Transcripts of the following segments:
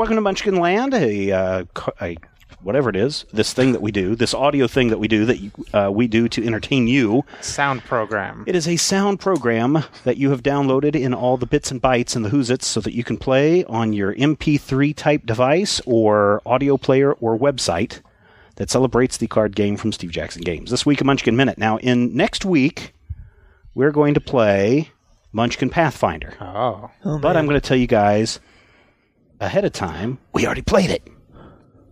Welcome to Munchkin Land, a, uh, a whatever it is, this thing that we do, this audio thing that we do that you, uh, we do to entertain you. Sound program. It is a sound program that you have downloaded in all the bits and bytes and the who's its so that you can play on your MP3 type device or audio player or website that celebrates the card game from Steve Jackson Games. This week, a Munchkin Minute. Now, in next week, we're going to play Munchkin Pathfinder. Oh. but I'm going to tell you guys ahead of time, we already played it.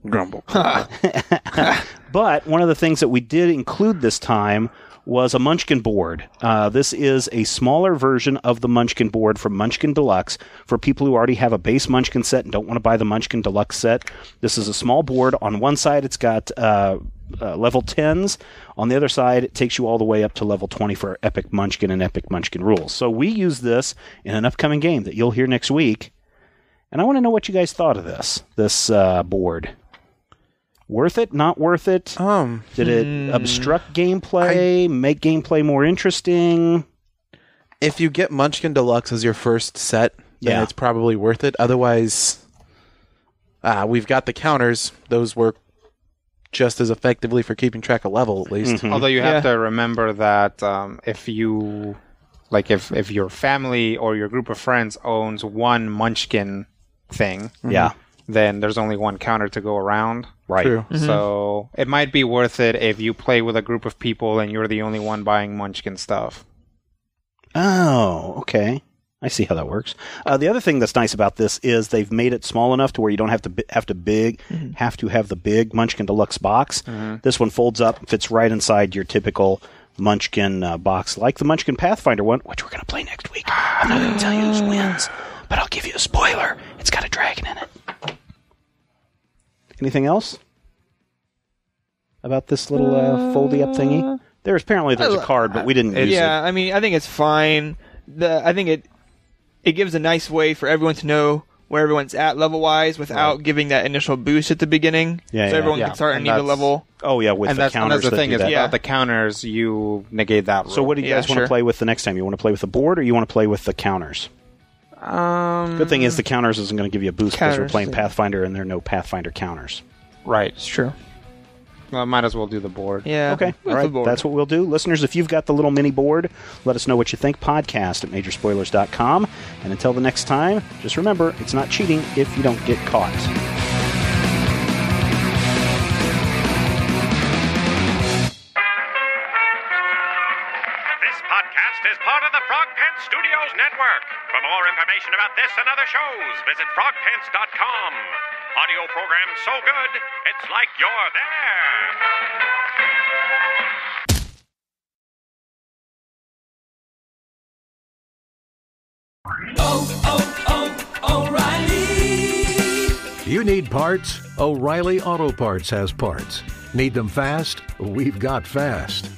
Grumble. But one of the things that we did include this time was a Munchkin board. Uh, this is a smaller version of the Munchkin board from Munchkin Deluxe for people who already have a base Munchkin set and don't want to buy the Munchkin Deluxe set. This is a small board. On one side, it's got uh, uh, level 10s. On the other side, it takes you all the way up to level 20 for Epic Munchkin and Epic Munchkin rules. So we use this in an upcoming game that you'll hear next week. And I want to know what you guys thought of this, this uh, board. Worth it? Not worth it? Um, Did it hmm, obstruct gameplay? make gameplay more interesting? if you get Munchkin Deluxe as your first set, then Yeah. it's probably worth it. Otherwise, uh, we've got the counters; those work just as effectively for keeping track of level, at least. Mhm. Although you have Yeah. to remember that um, if you, like, if if your family or your group of friends owns one Munchkin thing, Yeah, then there's only one counter to go around. right. True. So it might be worth it if you play with a group of people and you're the only one buying Munchkin stuff. Oh, okay. I see how that works. Uh, the other thing that's nice about this is they've made it small enough to where you don't have to bi- have to big have to have the big Munchkin Deluxe box. This one folds up, fits right inside your typical Munchkin uh, box, like the Munchkin Pathfinder one, which we're going to play next week. I'm not going to tell you who wins, but I'll give you a spoiler. It's got a dragon in it. Anything else about this little uh, foldy up thingy? Uh, there's apparently there's a uh, card, but we didn't uh, use yeah, it. I mean, I think it's fine. The I think it it gives a nice way for everyone to know where everyone's at level wise without giving that initial boost at the beginning. Yeah, so yeah. everyone Yeah, can start and and need a that's- level. Oh yeah, with and the that's, and that's the thing do is that. without the counters, you negate that. Rule. So what do you Yeah, guys want to play with the next time? You want to play with the board or you want to play with the counters? Um, Good thing is the counters isn't going to give you a boost because we're Counters, playing yeah. Pathfinder and there are no Pathfinder counters. right. It's true. Well, might as well do the board. Yeah. Okay, with all the right, board. that's what we'll do. Listeners, if you've got the little mini board, let us know what you think. Podcast at majorspoilers.com. And until the next time, just remember, it's not cheating if you don't get caught. This podcast is part of the Frog Pants Studios Network. For more information about this and other shows, visit frogpants.com. Audio program so good, it's like you're there. Oh, oh, oh, O'Reilly! You need parts? O'Reilly Auto Parts has parts. Need them fast? We've got fast.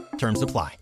Terms apply.